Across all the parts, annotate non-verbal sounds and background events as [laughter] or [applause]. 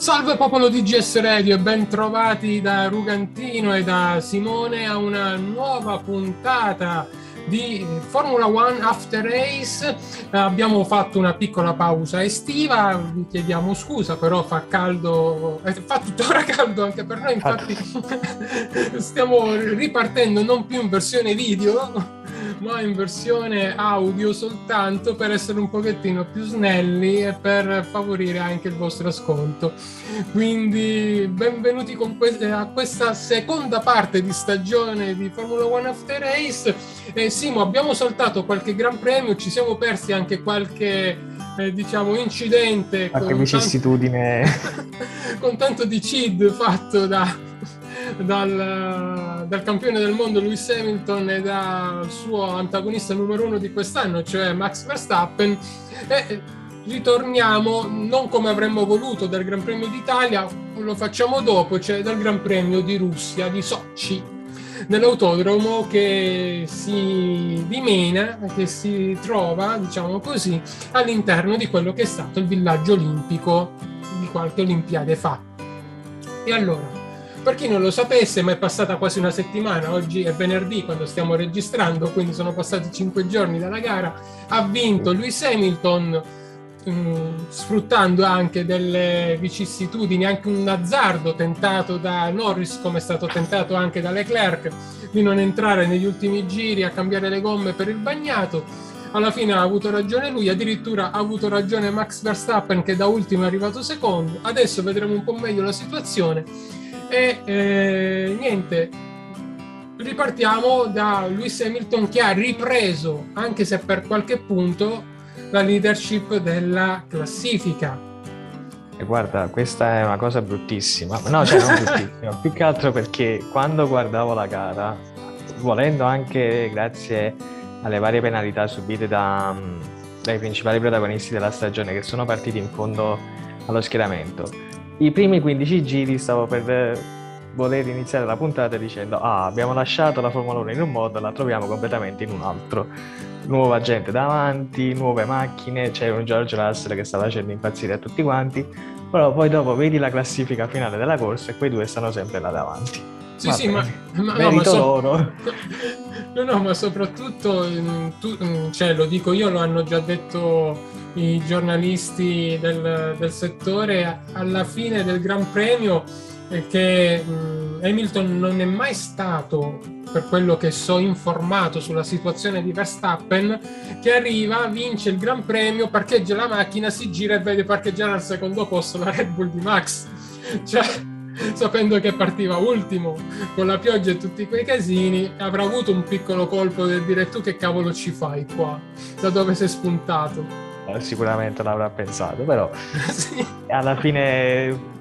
Salve popolo di GS Radio e ben trovati da Rugantino e da Simone a una nuova puntata di Formula One After Race. Abbiamo fatto una piccola pausa estiva, vi chiediamo scusa, però fa caldo, eh, fa tuttora [laughs] caldo anche per noi, infatti [laughs] stiamo ripartendo non più in versione video ma in versione audio soltanto per essere un pochettino più snelli e per favorire anche il vostro ascolto. Quindi benvenuti que- a questa seconda parte di stagione di Formula One After Race. Eh, Simo, abbiamo saltato qualche Gran Premio, ci siamo persi anche qualche eh, diciamo incidente qualche vicissitudine tanto, [laughs] con tanto di CID fatto da dal, dal, campione del mondo Lewis Hamilton e dal suo antagonista numero uno di quest'anno, cioè Max Verstappen. E ritorniamo non come avremmo voluto dal Gran Premio d'Italia, lo facciamo dopo, cioè dal Gran Premio di Russia, di Sochi, nell'autodromo che si dimena, che si trova, diciamo così, all'interno di quello che è stato il villaggio olimpico di qualche Olimpiade fa. E allora, per chi non lo sapesse, ma è passata quasi una settimana, oggi è venerdì quando stiamo registrando, quindi sono passati cinque giorni dalla gara, ha vinto Lewis Hamilton mm, sfruttando anche delle vicissitudini, anche un azzardo tentato da Norris, come è stato tentato anche da Leclerc, di non entrare negli ultimi giri a cambiare le gomme per il bagnato. Alla fine ha avuto ragione lui, addirittura ha avuto ragione Max Verstappen che da ultimo è arrivato secondo. Adesso vedremo un po' meglio la situazione e eh, niente, ripartiamo da Lewis Hamilton che ha ripreso, anche se per qualche punto, la leadership della classifica. E guarda, questa è una cosa bruttissima, no, cioè non bruttissima, più che altro perché quando guardavo la gara, volendo anche grazie alle varie penalità subite da, dai principali protagonisti della stagione che sono partiti in fondo allo schieramento, i primi 15 giri stavo per voler iniziare la puntata dicendo ah abbiamo lasciato la Formula 1 in un modo, la troviamo completamente in un altro. Nuova gente davanti, nuove macchine, c'è un George Russell che sta facendo impazzire a tutti quanti, però poi dopo vedi la classifica finale della corsa e quei due stanno sempre là davanti. Sì, Va sì, ma, ma, no, ma so... loro. [laughs] No, no, ma soprattutto, tu, cioè, lo dico io, lo hanno già detto i giornalisti del, del settore, alla fine del Gran Premio che um, Hamilton non è mai stato, per quello che so informato sulla situazione di Verstappen, che arriva, vince il Gran Premio, parcheggia la macchina, si gira e vede parcheggiare al secondo posto la Red Bull di Max. [laughs] Cioè, [laughs] sapendo che partiva ultimo con la pioggia e tutti quei casini, avrà avuto un piccolo colpo del dire tu che cavolo ci fai qua, da dove sei spuntato. Eh, sicuramente l'avrà pensato, però [laughs] sì. alla fine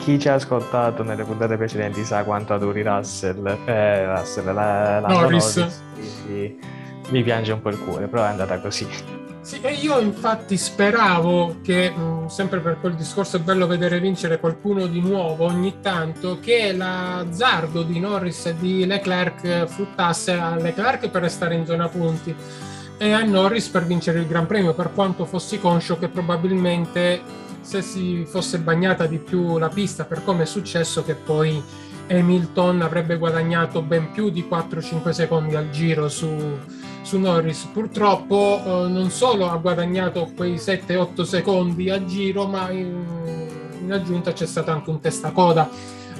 chi ci ha ascoltato nelle puntate precedenti sa quanto adori Russell, eh, Russell la, la Norris, Norris quindi mi piange un po' il cuore, però è andata così. Sì, e io infatti speravo che, mh, sempre per quel discorso è bello vedere vincere qualcuno di nuovo ogni tanto, che l'azzardo di Norris e di Leclerc fruttasse a Leclerc per restare in zona punti e a Norris per vincere il Gran Premio, per quanto fossi conscio che probabilmente se si fosse bagnata di più la pista, per come è successo, che poi Hamilton avrebbe guadagnato ben più di 4-5 secondi al giro su, su Norris. Purtroppo eh, non solo ha guadagnato quei 7-8 secondi al giro, ma in, in aggiunta c'è stato anche un testacoda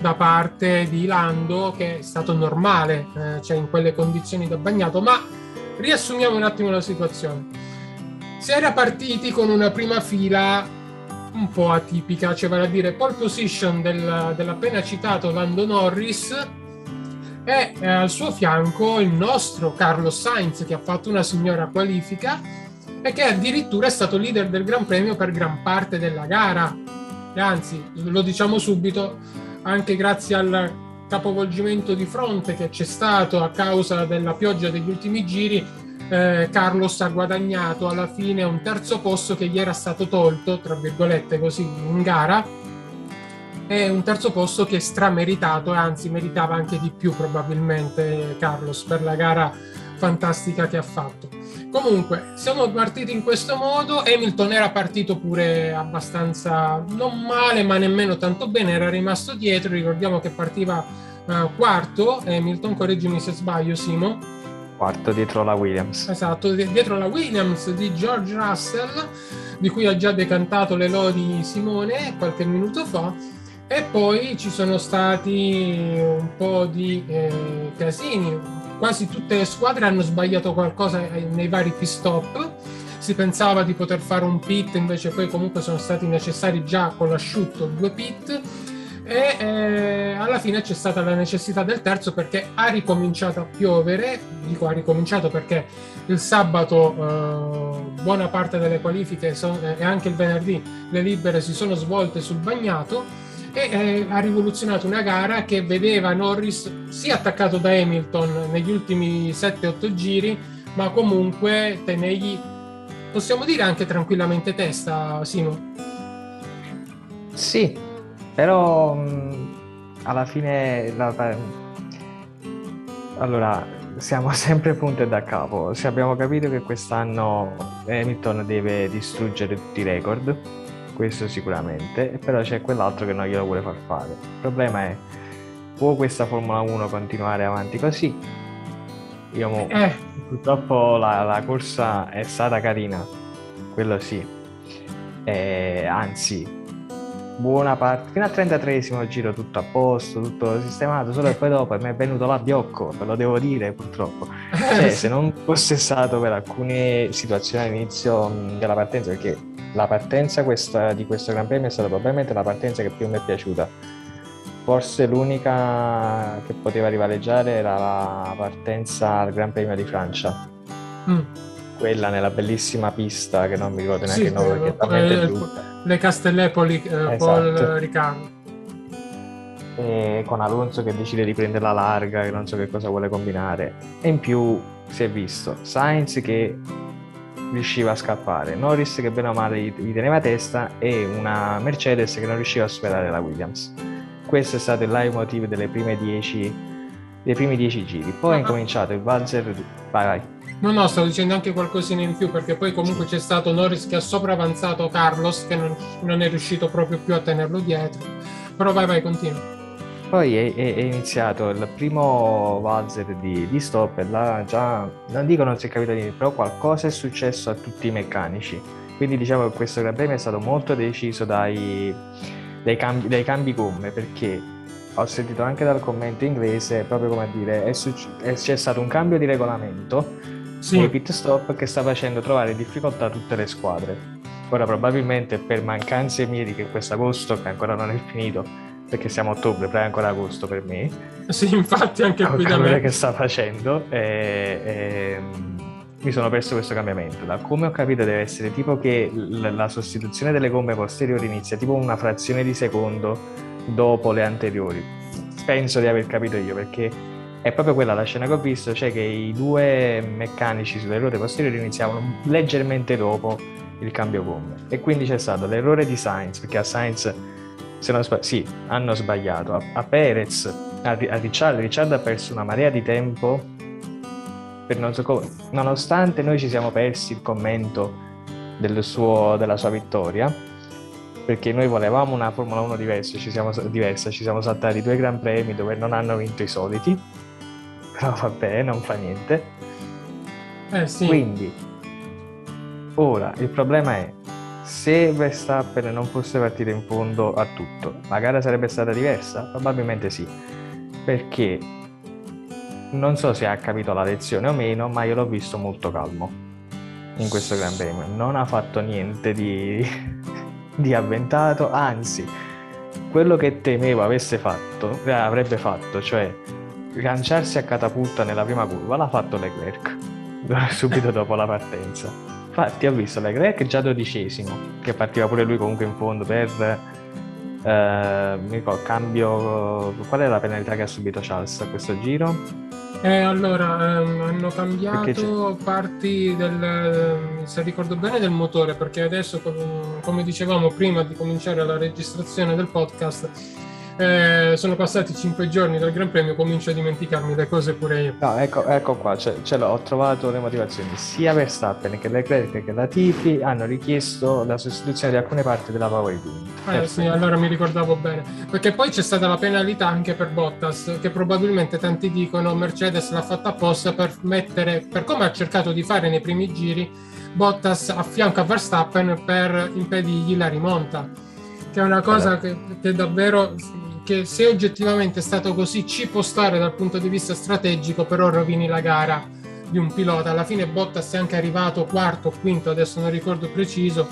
da parte di Lando che è stato normale, eh, cioè in quelle condizioni da bagnato, ma riassumiamo un attimo la situazione. Si era partiti con una prima fila un po' atipica, cioè vale a dire pole position del, dell'appena citato Lando Norris e eh, al suo fianco il nostro Carlos Sainz che ha fatto una signora qualifica e che addirittura è stato leader del Gran Premio per gran parte della gara. E anzi, lo diciamo subito, anche grazie al capovolgimento di fronte che c'è stato a causa della pioggia degli ultimi giri, eh, Carlos ha guadagnato alla fine un terzo posto che gli era stato tolto, tra virgolette così, in gara, e un terzo posto che è strameritato e anzi meritava anche di più probabilmente Carlos per la gara fantastica che ha fatto. Comunque, siamo partiti in questo modo. Hamilton era partito pure abbastanza non male, ma nemmeno tanto bene, era rimasto dietro. Ricordiamo che partiva uh, quarto. Hamilton, correggimi se sbaglio, Simo. Quarto dietro la Williams. Esatto, dietro la Williams di George Russell, di cui ha già decantato le lodi Simone qualche minuto fa. E poi ci sono stati un po' di eh, casini, quasi tutte le squadre hanno sbagliato qualcosa nei vari pit stop. Si pensava di poter fare un pit, invece poi comunque sono stati necessari già con l'asciutto due pit. E eh, alla fine c'è stata la necessità del terzo perché ha ricominciato a piovere, dico ha ricominciato perché il sabato eh, buona parte delle qualifiche son, eh, e anche il venerdì le libere si sono svolte sul bagnato e eh, ha rivoluzionato una gara che vedeva Norris sia attaccato da Hamilton negli ultimi 7-8 giri, ma comunque tenegli, possiamo dire anche tranquillamente testa, Simo? Sì, però mh, alla fine la, allora siamo [laughs] sempre punti da capo. Se abbiamo capito che quest'anno Hamilton deve distruggere tutti i record questo sicuramente, però c'è quell'altro che non glielo vuole far fare. Il problema è, può questa Formula 1 continuare avanti così? Io mo, eh. purtroppo la, la, corsa è stata carina, quello sì. Eh, anzi, buona parte, fino al 33 giro tutto a posto, tutto sistemato, solo che poi dopo mi è venuto l'abbiocco, ve lo devo dire purtroppo. Cioè, se non fosse stato per alcune situazioni all'inizio della partenza, perché la partenza questa, di questo Gran Premio è stata probabilmente la partenza che più mi è piaciuta. Forse l'unica che poteva rivaleggiare era la partenza al Gran Premio di Francia. Mm. Quella nella bellissima pista che non mi ricordo neanche sì, il nome perché è talmente eh, brutta. Le Castellepoli, eh, esatto. Paul Riccardo. E con Alonso che decide di prendere la larga, che non so che cosa vuole combinare. E in più si è visto Sainz che riusciva a scappare, Norris che bene o male gli, teneva testa e una Mercedes che non riusciva a superare la Williams. Questo è stato il leitmotiv delle prime 10 dei primi 10 giri. Poi è incominciato il valzer vai vai. No, no, stavo dicendo anche qualcosina in più perché poi comunque c'è stato Norris che ha sopravanzato Carlos che non, non è riuscito proprio più a tenerlo dietro. Però vai vai, continua. Poi è, è, è, iniziato il primo valzer di, di stop e là già, non dico non si è capito niente, però qualcosa è successo a tutti i meccanici. Quindi diciamo che questo Gran Premio è stato molto deciso dai, dai, cambi, dai cambi gomme perché ho sentito anche dal commento inglese proprio come a dire è succe- c'è stato un cambio di regolamento sì. pit stop che sta facendo trovare difficoltà a tutte le squadre. Ora probabilmente per mancanze mie di che questo agosto che ancora non è finito perché siamo a ottobre, però è ancora agosto per me. Sì, infatti anche qui da me. che sta facendo e, e, mi sono perso questo cambiamento. Da come ho capito deve essere tipo che l- la sostituzione delle gomme posteriori inizia tipo una frazione di secondo dopo le anteriori. Penso di aver capito io perché è proprio quella la scena che ho visto, cioè che i due meccanici sulle ruote posteriori iniziavano leggermente dopo il cambio gomme e quindi c'è stato l'errore di Sainz perché a Sainz se non sbaglio, sì, hanno sbagliato. A, a Perez, a, a Ricciardo, Ricciardo ha perso una marea di tempo per non so come, nonostante noi ci siamo persi il commento del suo, della sua vittoria, perché noi volevamo una Formula 1 diversa ci, siamo, diversa, ci siamo saltati due Gran Premi dove non hanno vinto i soliti, [laughs] però vabbè, non fa niente. Eh sì. Quindi, ora il problema è se Verstappen non fosse partito in fondo a tutto, la gara sarebbe stata diversa? Probabilmente sì, perché non so se ha capito la lezione o meno, ma io l'ho visto molto calmo in questo Gran Premio. Non ha fatto niente di, [laughs] di avventato, anzi, quello che temevo avesse fatto, eh, avrebbe fatto, cioè lanciarsi a catapulta nella prima curva, l'ha fatto Leclerc [laughs] subito dopo la partenza Infatti ho visto Leclerc già dodicesimo, che partiva pure lui comunque in fondo per eh, mi ricordo, cambio. Qual è la penalità che ha subito Charles a questo giro? Eh, allora, ehm, hanno cambiato parti del, se ricordo bene, del motore, perché adesso, come dicevamo prima di cominciare la registrazione del podcast, eh, sono passati cinque giorni dal Gran Premio, comincio a dimenticarmi le cose pure io. No, ecco, ecco qua, ce, ce l'ho, ho trovato le motivazioni. Sia Verstappen che Leclerc che Latifi hanno richiesto la sostituzione di alcune parti della Power Unit. Eh sì, allora mi ricordavo bene. Perché poi c'è stata la penalità anche per Bottas, che probabilmente tanti dicono Mercedes l'ha fatta apposta per mettere, per come ha cercato di fare nei primi giri, Bottas a fianco a Verstappen per impedirgli la rimonta. Che è una cosa che, che davvero che se oggettivamente è stato così ci può stare dal punto di vista strategico, però rovini la gara di un pilota. Alla fine Bottas è anche arrivato quarto o quinto, adesso non ricordo preciso,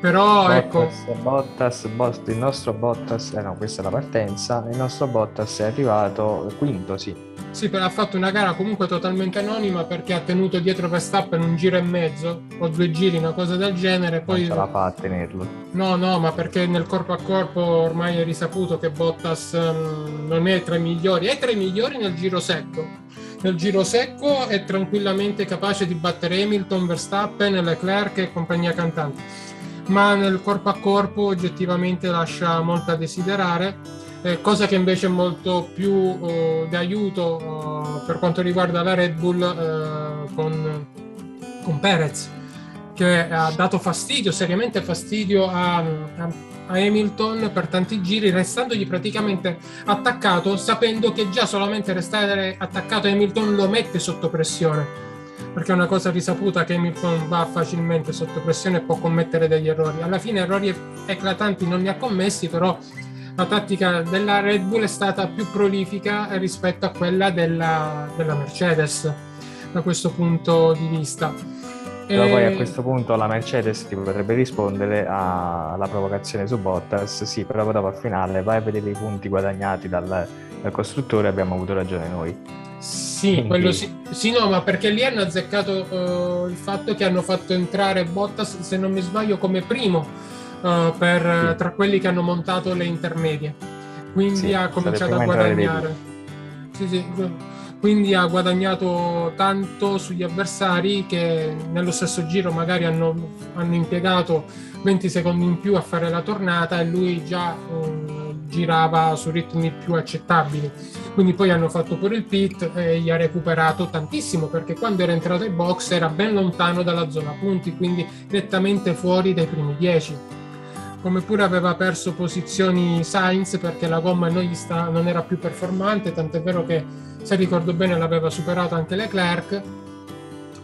però Bottas, ecco... Bottas, Bottas, il nostro Bottas, eh no, questa è la partenza, il nostro Bottas è arrivato quinto, sì. Sì, però ha fatto una gara comunque totalmente anonima perché ha tenuto dietro Verstappen un giro e mezzo o due giri, una cosa del genere. Poi... Non ce la fa a tenerlo. No, no, ma perché nel corpo a corpo ormai è risaputo che Bottas um, non è tra i migliori, è tra i migliori nel giro secco. Nel giro secco è tranquillamente capace di battere Hamilton, Verstappen, Leclerc e compagnia cantante. Ma nel corpo a corpo oggettivamente lascia molto a desiderare eh, cosa che invece è molto più uh, di aiuto uh, per quanto riguarda la Red Bull uh, con, con, Perez, che ha dato fastidio, seriamente fastidio a, a, Hamilton per tanti giri, restandogli praticamente attaccato, sapendo che già solamente restare attaccato a Hamilton lo mette sotto pressione. Perché è una cosa risaputa che Hamilton va facilmente sotto pressione e può commettere degli errori. Alla fine errori eclatanti non ne ha commessi, però la tattica della Red Bull è stata più prolifica rispetto a quella della, della Mercedes da questo punto di vista. Però e... poi a questo punto la Mercedes ti potrebbe rispondere alla provocazione su Bottas, sì, però dopo al finale vai a vedere i punti guadagnati dal, dal costruttore abbiamo avuto ragione noi. Sì, Quindi... quello sì. sì, no, ma perché lì hanno azzeccato uh, il fatto che hanno fatto entrare Bottas, se non mi sbaglio, come primo uh, per, sì. tra quelli che hanno montato le intermedie. Quindi sì, ha cominciato a guadagnare. Sì, sì. Quindi ha guadagnato tanto sugli avversari che nello stesso giro magari hanno, hanno impiegato 20 secondi in più a fare la tornata e lui già um, girava su ritmi più accettabili. Quindi poi hanno fatto pure il pit e gli ha recuperato tantissimo perché quando era entrato in box era ben lontano dalla zona punti, quindi nettamente fuori dai primi 10 come pure aveva perso posizioni Sainz perché la gomma non, sta, non era più performante, tant'è vero che se ricordo bene l'aveva superato anche Leclerc.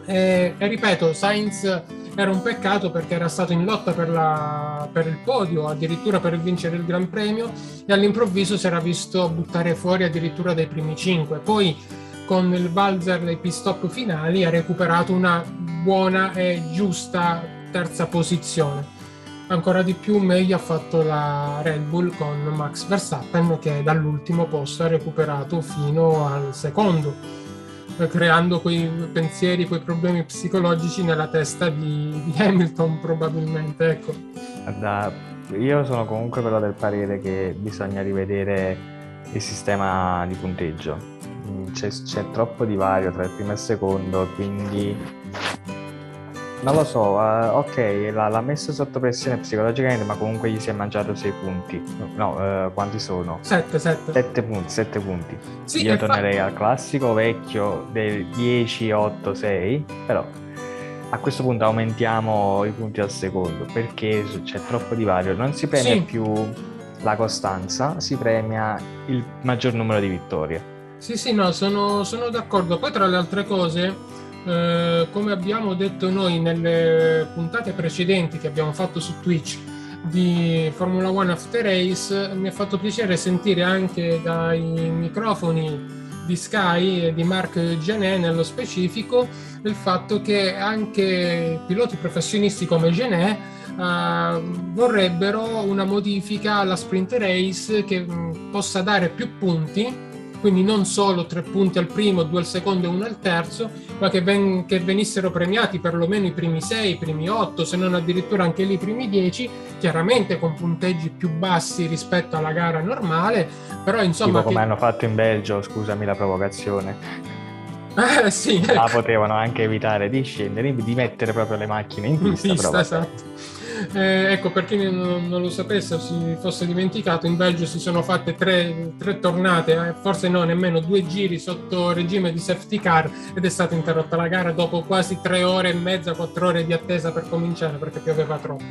E, e ripeto, Sainz era un peccato perché era stato in lotta per, la, per, il podio, addirittura per vincere il Gran Premio, e all'improvviso si era visto buttare fuori addirittura dai primi cinque. Poi con il valzer dei pit stop finali ha recuperato una buona e giusta terza posizione ancora di più meglio ha fatto la Red Bull con Max Verstappen che dall'ultimo posto ha recuperato fino al secondo creando quei pensieri, quei problemi psicologici nella testa di, di Hamilton probabilmente ecco. Guarda, io sono comunque però del parere che bisogna rivedere il sistema di punteggio c'è, c'è troppo divario tra il primo e il secondo quindi non lo so, uh, ok, l'ha, l'ha, messo sotto pressione psicologicamente, ma comunque gli si è mangiato 6 punti. No, uh, quanti sono? 7, 7. 7 punti, 7 punti. Sì, Io tornerei fa... al classico vecchio del 10, 8, 6, però a questo punto aumentiamo i punti al secondo, perché c'è troppo divario. Non si premia sì. più la costanza, si premia il maggior numero di vittorie. Sì, sì, no, sono, sono d'accordo. Poi tra le altre cose eh, come abbiamo detto noi nelle puntate precedenti che abbiamo fatto su Twitch di Formula One After Race, mi ha fatto piacere sentire anche dai microfoni di Sky e di Marc Genet nello specifico il fatto che anche piloti professionisti come Genet uh, vorrebbero una modifica alla sprint race che mh, possa dare più punti quindi non solo tre punti al primo, due al secondo e uno al terzo, ma che, ven- che venissero premiati perlomeno i primi sei, i primi otto, se non addirittura anche lì i primi dieci, chiaramente con punteggi più bassi rispetto alla gara normale, però insomma... Tipo come che... hanno fatto in Belgio, scusami la provocazione. Eh, sì, ecco. Ma potevano anche evitare di scendere, di mettere proprio le macchine in pista. In pista esatto Eh, ecco, per chi non, non, lo sapesse o si fosse dimenticato, in Belgio si sono fatte tre, tre tornate, eh, forse no, nemmeno due giri sotto regime di safety car ed è stata interrotta la gara dopo quasi tre ore e mezza, quattro ore di attesa per cominciare perché pioveva troppo.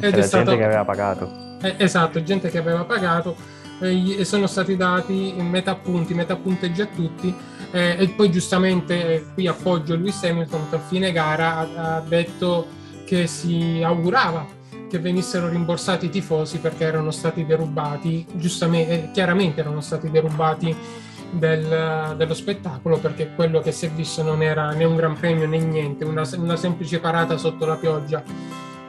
Ed C'era è stato... gente che aveva pagato. Eh, esatto, gente che aveva pagato eh, e sono stati dati metà punti, metà punteggi a tutti eh, e poi giustamente eh, qui appoggio Lewis Hamilton che a fine gara ha detto che si augurava che venissero rimborsati i tifosi perché erano stati derubati, giustamente, eh, chiaramente erano stati derubati del, dello spettacolo perché quello che si è visto non era né un gran premio né niente, una, una semplice parata sotto la pioggia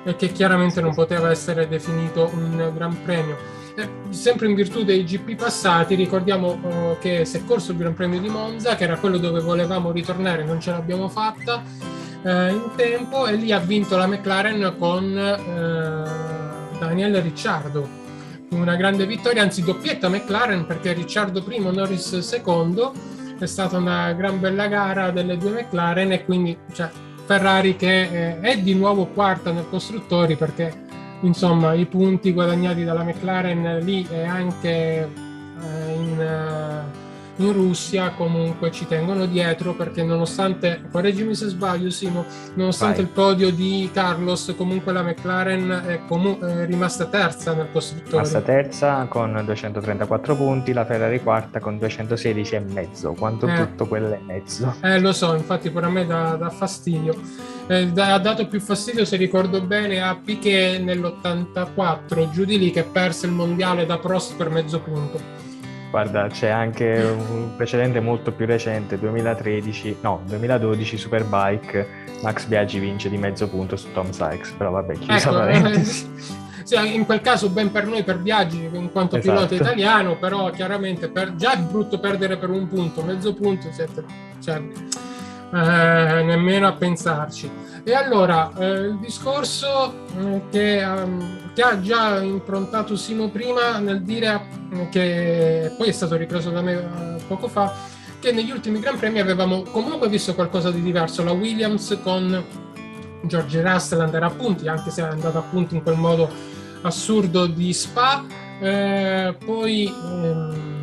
e che chiaramente non poteva essere definito un gran premio. Eh, sempre in virtù dei GP passati, ricordiamo uh, che si è corso il Gran Premio di Monza, che era quello dove volevamo ritornare, non ce l'abbiamo fatta uh, in tempo, e lì ha vinto la McLaren con uh, Daniel Ricciardo. Una grande vittoria, anzi doppietta McLaren perché Ricciardo primo, Norris secondo. È stata una gran bella gara delle due McLaren e quindi cioè, Ferrari che eh, è di nuovo quarta nel costruttori perché insomma i punti guadagnati dalla McLaren lì e anche eh, in, eh, in, Russia comunque ci tengono dietro perché nonostante, correggimi se sbaglio Simo, nonostante Vai. il podio di Carlos comunque la McLaren è, comu- è rimasta terza nel costruttore. Rimasta terza con 234 punti, la Ferrari quarta con 216 e mezzo, quanto eh. tutto quello e mezzo. Eh lo so, infatti pure a me dà, dà fastidio eh, ha dato più fastidio, se ricordo bene, a Piquet nell'84, giù di lì che perse il mondiale da Prost per mezzo punto. Guarda, c'è anche un precedente molto più recente, 2013, no, 2012 Superbike, Max Biaggi vince di mezzo punto su Tom Sykes, però vabbè, chiusa ecco, parentesi. sì, in quel caso ben per noi, per Biaggi, in quanto esatto. pilota italiano, però chiaramente per, già è brutto perdere per un punto, mezzo punto, siete, cioè, eh, nemmeno a pensarci. E allora, eh, il discorso eh, che, um, che, ha già improntato Simo prima nel dire eh, che poi è stato ripreso da me uh, poco fa, che negli ultimi Gran Premi avevamo comunque visto qualcosa di diverso. La Williams con George Russell andare a punti, anche se è andato a punti in quel modo assurdo di Spa. Eh, poi... Ehm,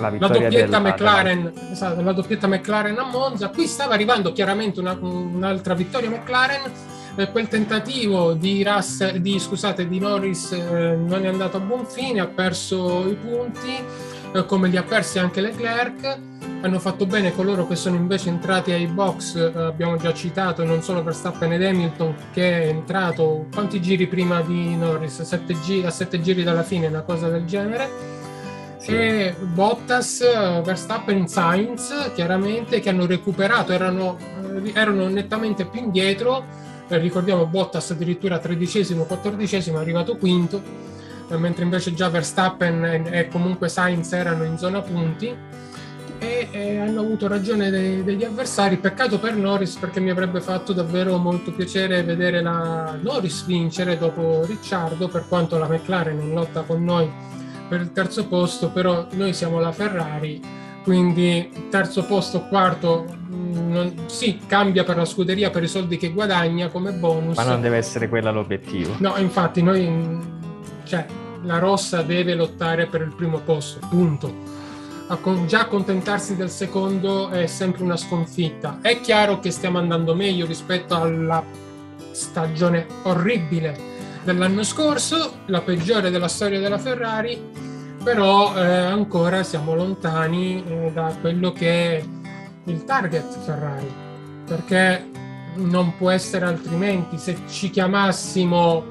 la, la doppietta McLaren, esatto, la doppietta McLaren a Monza. Qui stava arrivando chiaramente una, un'altra vittoria McLaren. Eh, quel tentativo di, Russell, di, scusate, di Norris eh, non è andato a buon fine, ha perso i punti, eh, come li ha persi anche Leclerc. Hanno fatto bene coloro che sono invece entrati ai box, eh, abbiamo già citato non solo Verstappen ed Hamilton, che è entrato quanti giri prima di Norris? Sette giri, a sette giri dalla fine, una cosa del genere sì. Bottas, Verstappen, Sainz chiaramente che hanno recuperato, erano, eh, erano nettamente più indietro, eh, ricordiamo Bottas addirittura tredicesimo, quattordicesimo, è arrivato quinto, eh, mentre invece già Verstappen e, comunque Sainz erano in zona punti e, e hanno avuto ragione dei, degli avversari. Peccato per Norris perché mi avrebbe fatto davvero molto piacere vedere la Norris vincere dopo Ricciardo, per quanto la McLaren in lotta con noi per il terzo posto, però noi siamo la Ferrari, quindi terzo posto, quarto, mm, non, sì, cambia per la scuderia per i soldi che guadagna come bonus. Ma non deve essere quella l'obiettivo. No, infatti noi, mm, cioè, la rossa deve lottare per il primo posto, punto. Già accontentarsi del secondo è sempre una sconfitta. È chiaro che stiamo andando meglio rispetto alla stagione orribile dell'anno scorso, la peggiore della storia della Ferrari, però eh, ancora siamo lontani eh, da quello che è il target Ferrari, perché non può essere altrimenti. Se ci chiamassimo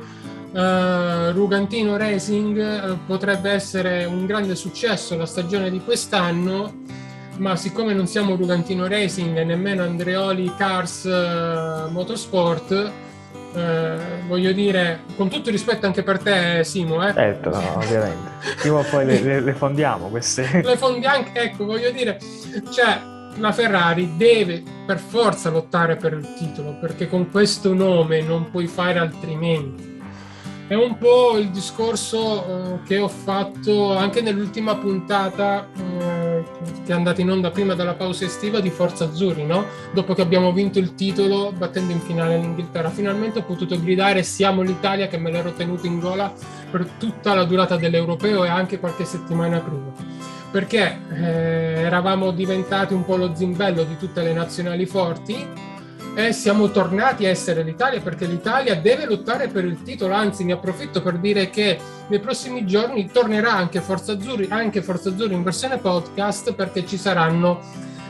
eh, Rugantino Racing eh, potrebbe essere un grande successo la stagione di quest'anno, ma siccome non siamo Rugantino Racing e nemmeno Andreoli Cars eh, Motorsport, eh, voglio dire, con tutto rispetto anche per te, Simo, eh? Certo, no, ovviamente. Prima o poi le, le, le, fondiamo queste. [laughs] Le fondiamo, ecco, voglio dire, cioè, la Ferrari deve per forza lottare per il titolo, perché con questo nome non puoi fare altrimenti. È un po' il discorso eh, che ho fatto anche nell'ultima puntata eh, che è andata in onda prima della pausa estiva di Forza Azzurri, no? Dopo che abbiamo vinto il titolo battendo in finale l'Inghilterra, finalmente ho potuto gridare siamo l'Italia che me l'ero tenuto in gola per tutta la durata dell'Europeo e anche qualche settimana prima. Perché eh, eravamo diventati un po' lo zimbello di tutte le nazionali forti e siamo tornati a essere l'Italia perché l'Italia deve lottare per il titolo, anzi ne approfitto per dire che nei prossimi giorni tornerà anche Forza Azzurri, anche Forza Azzurri in versione podcast perché ci saranno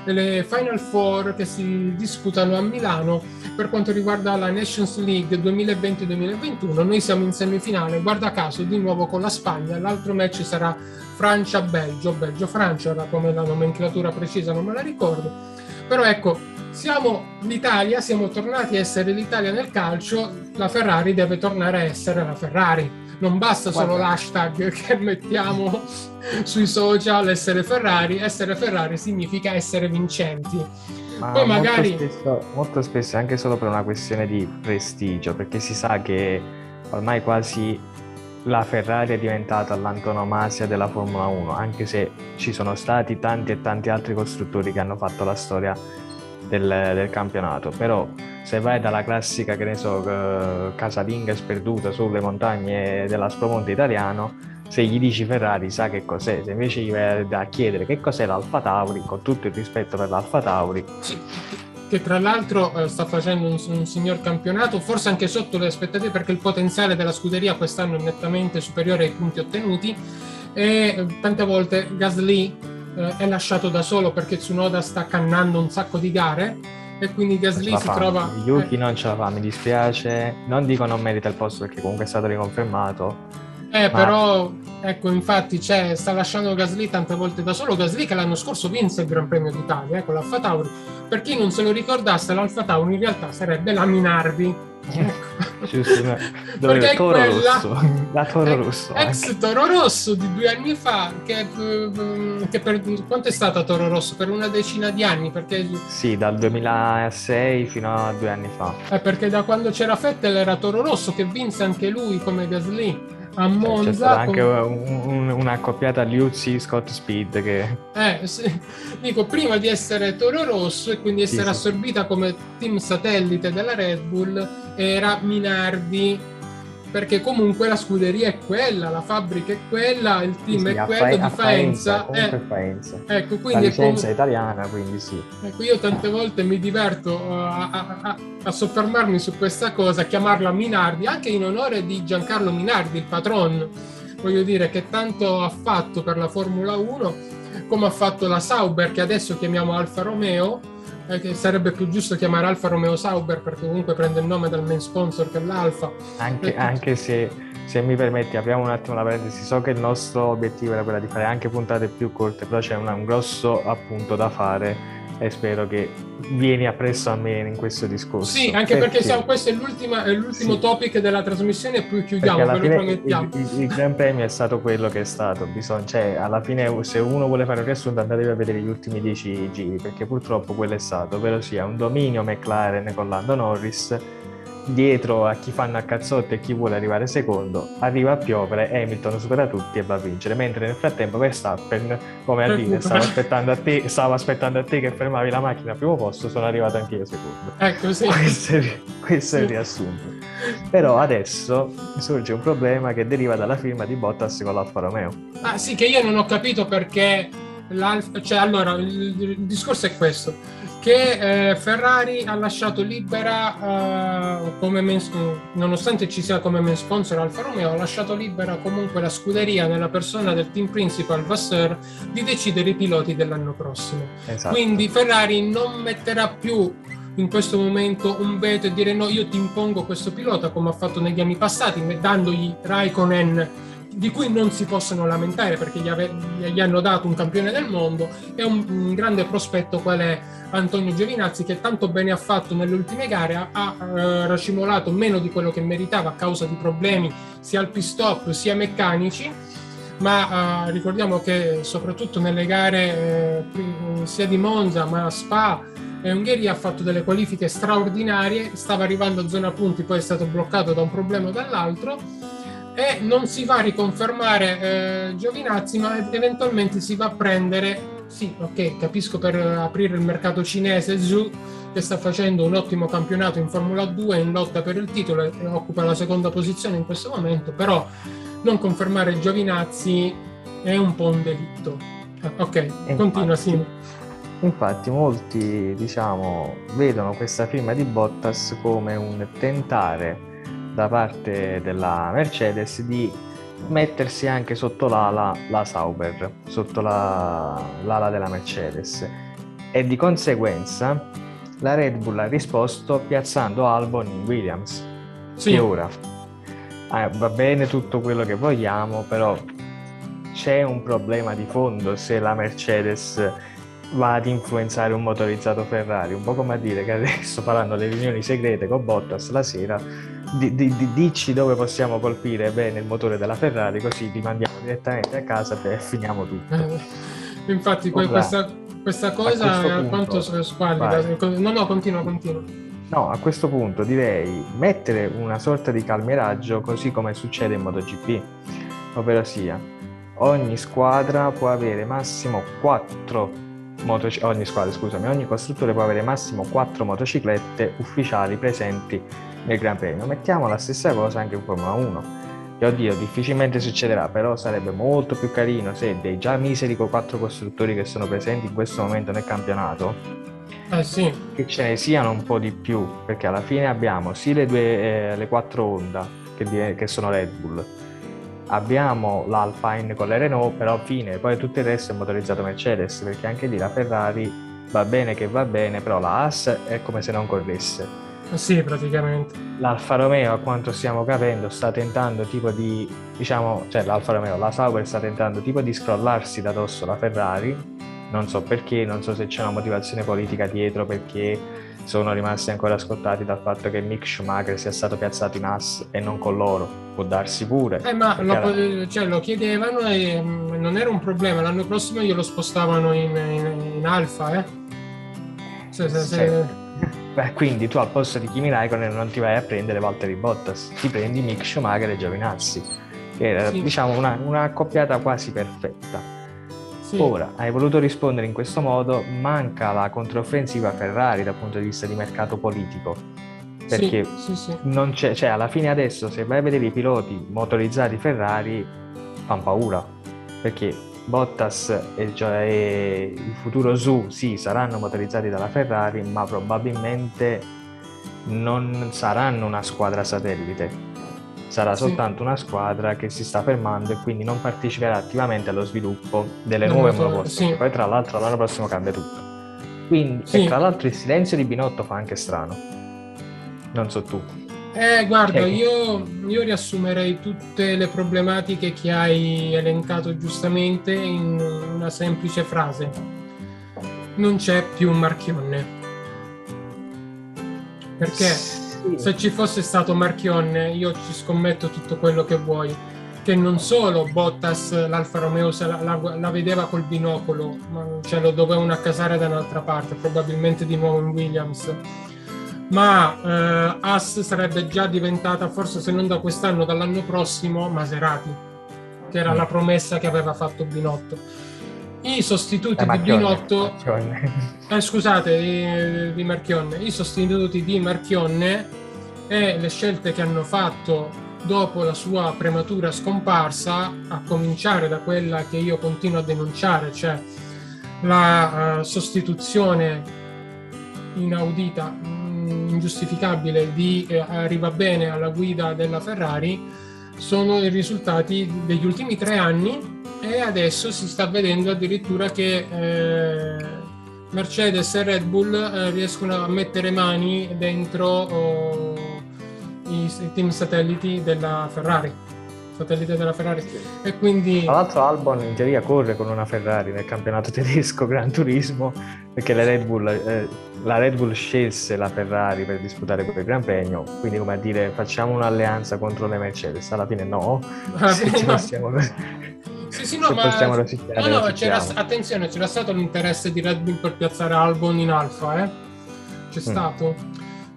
le Final Four che si disputano a Milano per quanto riguarda la Nations League 2020-2021. Noi siamo in semifinale, guarda caso, di nuovo con la Spagna. L'altro match sarà Francia-Belgio, Belgio-Francia, ora come la nomenclatura precisa non me la ricordo. Però ecco, siamo l'Italia, siamo tornati a essere l'Italia nel calcio, la Ferrari deve tornare a essere la Ferrari. Non basta solo Guarda. l'hashtag che mettiamo sui social, essere Ferrari. Essere Ferrari significa essere vincenti. Ma Poi magari... Molto spesso, molto spesso anche solo per una questione di prestigio, perché si sa che ormai quasi la Ferrari è diventata l'antonomasia della Formula 1, anche se ci sono stati tanti e tanti altri costruttori che hanno fatto la storia del, del, campionato. Però se vai dalla classica, che ne so, casalinga sperduta sulle montagne dell'Aspromonte italiano, se gli dici Ferrari sa che cos'è, se invece gli vai a chiedere che cos'è l'Alfa Tauri, con tutto il rispetto per l'Alfa Tauri. Che tra l'altro eh, sta facendo un, un, signor campionato, forse anche sotto le aspettative perché il potenziale della scuderia quest'anno è nettamente superiore ai punti ottenuti e eh, tante volte Gasly eh, è lasciato da solo perché Tsunoda sta cannando un sacco di gare e quindi Gasly si trova... Yuki eh. non ce la fa, mi dispiace, non dico non merita il posto perché comunque è stato riconfermato. Eh, ma... però, ecco, infatti, cioè, sta lasciando Gasly tante volte da solo. Gasly che l'anno scorso vinse il Gran Premio d'Italia eh, con l'Alfa Tauri. Per chi non se lo ricordasse, l'Alfa Tauri in realtà sarebbe la Minardi. Giusto, no. Dove Toro quella, Rosso, la Toro Rosso. Ex. Toro Rosso di due anni fa, che, che, per quanto è stata Toro Rosso? Per una decina di anni? Perché... Sì, dal 2006 fino a due anni fa. Eh, perché da quando c'era Fettel era Toro Rosso che vinse anche lui come Gasly a Monza. C'è stata anche un, un, un'accoppiata Liuzzi Scott Speed che... Eh, sì. dico, prima di essere Toro Rosso e quindi essere sì, assorbita sì. come team satellite della Red Bull era Minardi perché comunque la scuderia è quella, la fabbrica è quella, il team sì, è quello di Faenza. Comunque eh, Faenza. Ecco, quindi la licenza è italiana, quindi sì. Ecco, io tante volte mi diverto uh, a, a, a, soffermarmi su questa cosa, a chiamarla Minardi, anche in onore di Giancarlo Minardi, il patron, voglio dire, che tanto ha fatto per la Formula 1, come ha fatto la Sauber, che adesso chiamiamo Alfa Romeo, eh, sarebbe più giusto chiamare Alfa Romeo Sauber perché comunque prende il nome dal main sponsor che è l'Alfa. Anche, anche se, se, mi permetti, apriamo un attimo la parentesi, so che il nostro obiettivo era quello di fare anche puntate più corte, però c'è una, un grosso appunto da fare e spero che vieni appresso a me in questo discorso. Sì, anche perché, perché questo è, è l'ultimo sì. topic della trasmissione e poi chiudiamo, ve lo promettiamo. Il, il, il, Gran Premio è stato quello che è stato, bisogna, cioè alla fine se uno vuole fare un riassunto andatevi a vedere gli ultimi dieci giri, perché purtroppo quello è stato, ovvero sia un dominio McLaren con Lando Norris dietro a chi fanno a cazzotti e chi vuole arrivare secondo, arriva a piovere, Hamilton supera tutti e va a vincere, mentre nel frattempo Verstappen, come a dire, stavo aspettando a te, stavo aspettando a te che fermavi la macchina al primo posto, sono arrivato anche io secondo. Ecco, sì. [laughs] Questo è, questo è il riassunto. Però adesso sorge un problema che deriva dalla firma di Bottas con l'Alfa Romeo. Ah sì, che io non ho capito perché cioè allora il, il discorso è questo che eh, Ferrari ha lasciato libera, eh, come main, nonostante ci sia come main sponsor Alfa Romeo, ha lasciato libera comunque la scuderia nella persona del team principal Vasseur di decidere i piloti dell'anno prossimo. Esatto. Quindi Ferrari non metterà più in questo momento un veto e dire no, io ti impongo questo pilota come ha fatto negli anni passati, dandogli Raikkonen di cui non si possono lamentare perché gli, ave- gli hanno dato un campione del mondo e un, un, grande prospetto qual è Antonio Giovinazzi che tanto bene ha fatto nelle ultime gare, ha, eh, racimolato meno di quello che meritava a causa di problemi sia al pit stop sia meccanici ma eh, ricordiamo che soprattutto nelle gare eh, sia di Monza ma Spa e Ungheria ha fatto delle qualifiche straordinarie, stava arrivando a zona punti, poi è stato bloccato da un problema o dall'altro e non si va a riconfermare eh, Giovinazzi, ma eventualmente si va a prendere sì, ok, capisco per aprire il mercato cinese Zhu che sta facendo un ottimo campionato in Formula 2 in lotta per il titolo e occupa la seconda posizione in questo momento, però non confermare Giovinazzi è un po' un delitto. Ok, infatti, continua Simo. Infatti molti diciamo vedono questa firma di Bottas come un tentare da parte della Mercedes di mettersi anche sotto l'ala la Sauber, sotto la, l'ala della Mercedes e di conseguenza la Red Bull ha risposto piazzando Albon in Williams. Sì. E ora eh, va bene tutto quello che vogliamo, però c'è un problema di fondo se la Mercedes va ad influenzare un motorizzato Ferrari, un po' come a dire che adesso faranno le riunioni segrete con Bottas la sera, di, di, di, dici dove possiamo colpire bene il motore della Ferrari, così ti mandiamo direttamente a casa e finiamo tutto. [laughs] Infatti questa, questa, cosa è alquanto squallida. No, no, continua, continua. No, a questo punto direi mettere una sorta di calmieraggio così come succede in MotoGP, ovvero sia ogni squadra può avere massimo 4 motoc- ogni squadra, scusami, ogni costruttore può avere massimo 4 motociclette ufficiali presenti nel Gran Premio. Mettiamo la stessa cosa anche in Formula 1. E oddio, difficilmente succederà, però sarebbe molto più carino se dei già miseri 4 costruttori che sono presenti in questo momento nel campionato, eh sì. che ce ne siano un po' di più, perché alla fine abbiamo sì le, due, eh, le quattro Honda, che, che sono Red Bull, abbiamo l'Alpine con le Renault, però fine, poi tutto il resto è motorizzato Mercedes, perché anche lì la Ferrari va bene che va bene, però la Haas è come se non corresse. Sì, praticamente. L'Alfa Romeo, a quanto stiamo capendo, sta tentando tipo di, diciamo, cioè l'Alfa Romeo, la Sauber sta tentando tipo di scrollarsi da dosso la Ferrari, non so perché, non so se c'è una motivazione politica dietro, perché sono rimasti ancora scottati dal fatto che Mick Schumacher sia stato piazzato in AS e non con loro. Può darsi pure. Eh, ma lo, era... cioè, lo, chiedevano e mh, mm, non era un problema. L'anno prossimo glielo spostavano in, in, in Alfa, eh? Se, se, se... Beh, quindi tu al posto di Kimi Raikkonen non ti vai a prendere Valtteri Bottas, ti prendi Mick Schumacher e Giovinazzi, che era sì. diciamo una, una accoppiata quasi perfetta. Sì. Ora, hai voluto rispondere in questo modo, manca la controffensiva Ferrari dal punto di vista di mercato politico. Perché sì, sì, non c'è, cioè alla fine adesso se vai a vedere i piloti motorizzati Ferrari fanno paura. Perché Bottas e, e il futuro Zu sì saranno motorizzati dalla Ferrari, ma probabilmente non saranno una squadra satellite sarà sì. soltanto una squadra che si sta fermando e quindi non parteciperà attivamente allo sviluppo delle no, nuove monoposte. Sì. Poi tra l'altro l'anno prossimo cambia tutto. Quindi, sì. e tra l'altro il silenzio di Binotto fa anche strano. Non so tu. Eh, guarda, cioè... io, io, riassumerei tutte le problematiche che hai elencato giustamente in una semplice frase. Non c'è più un marchionne. Perché? Se ci fosse stato Marchionne io ci scommetto tutto quello che vuoi. Che non solo Bottas l'Alfa Romeo la, la, la vedeva col binocolo ma cioè lo dovevano accasare da un'altra parte probabilmente di nuovo in Williams. Ma eh, Haas sarebbe già diventata forse se non da quest'anno dall'anno prossimo Maserati che era la promessa che aveva fatto Binotto. I sostituti di Binotto, eh, scusate, di, di Marchionne, i sostituti di Marchionne e le scelte che hanno fatto dopo la sua prematura scomparsa, a cominciare da quella che io continuo a denunciare, cioè la uh, sostituzione inaudita, mm, ingiustificabile di eh, Arriva Bene alla guida della Ferrari, sono i risultati degli ultimi tre anni e adesso si sta vedendo addirittura che eh, Mercedes e Red Bull eh, riescono a mettere mani dentro oh, i, team satelliti della Ferrari satellite della Ferrari e quindi tra l'altro Albon in teoria corre con una Ferrari nel campionato [laughs] tedesco Gran Turismo perché la Red Bull, eh, la Red Bull scelse la Ferrari per disputare quel Gran Premio quindi come a dire facciamo un'alleanza contro le Mercedes alla fine no, alla [laughs] fine no. Possiamo... Sì, sì, no, ma... No, no, c'era, attenzione, c'era stato l'interesse di Red Bull per piazzare Albon in Alfa, eh? C'è mm. stato.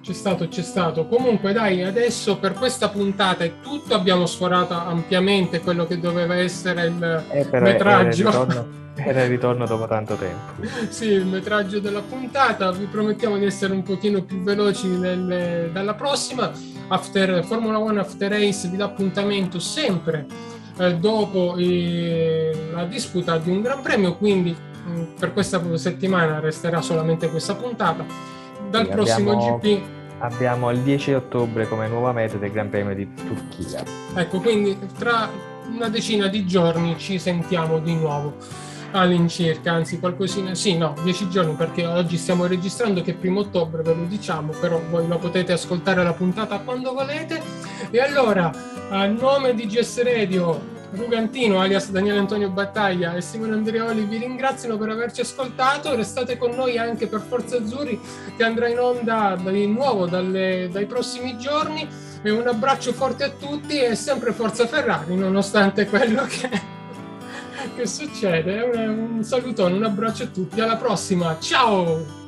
C'è stato, c'è stato. Comunque, dai, adesso per questa puntata è tutto. Abbiamo sforato ampiamente quello che doveva essere il eh, metraggio. Era il, ritorno, [laughs] era il ritorno dopo tanto tempo. sì, il metraggio della puntata. Vi promettiamo di essere un pochino più veloci nel, dalla prossima. After, Formula One After Race vi dà appuntamento sempre eh, dopo eh, la disputa di un Gran Premio, quindi mh, mm, per questa settimana resterà solamente questa puntata dal prossimo abbiamo, GP. Abbiamo il 10 ottobre come nuova meta del Gran Premio di Turchia. Ecco, quindi tra una decina di giorni ci sentiamo di nuovo all'incirca, anzi qualcosina, sì, no, dieci giorni perché oggi stiamo registrando che è primo ottobre, ve lo diciamo, però voi lo potete ascoltare la puntata quando volete. E allora, a nome di GS Radio, Rugantino, alias Daniele Antonio Battaglia e Simone Andreoli vi ringraziano per averci ascoltato. Restate con noi anche per Forza Azzurri che andrà in onda di nuovo dalle, dai prossimi giorni. E un abbraccio forte a tutti e sempre Forza Ferrari, nonostante quello che, [laughs] che succede. Un, un salutone, un abbraccio a tutti. Alla prossima, ciao!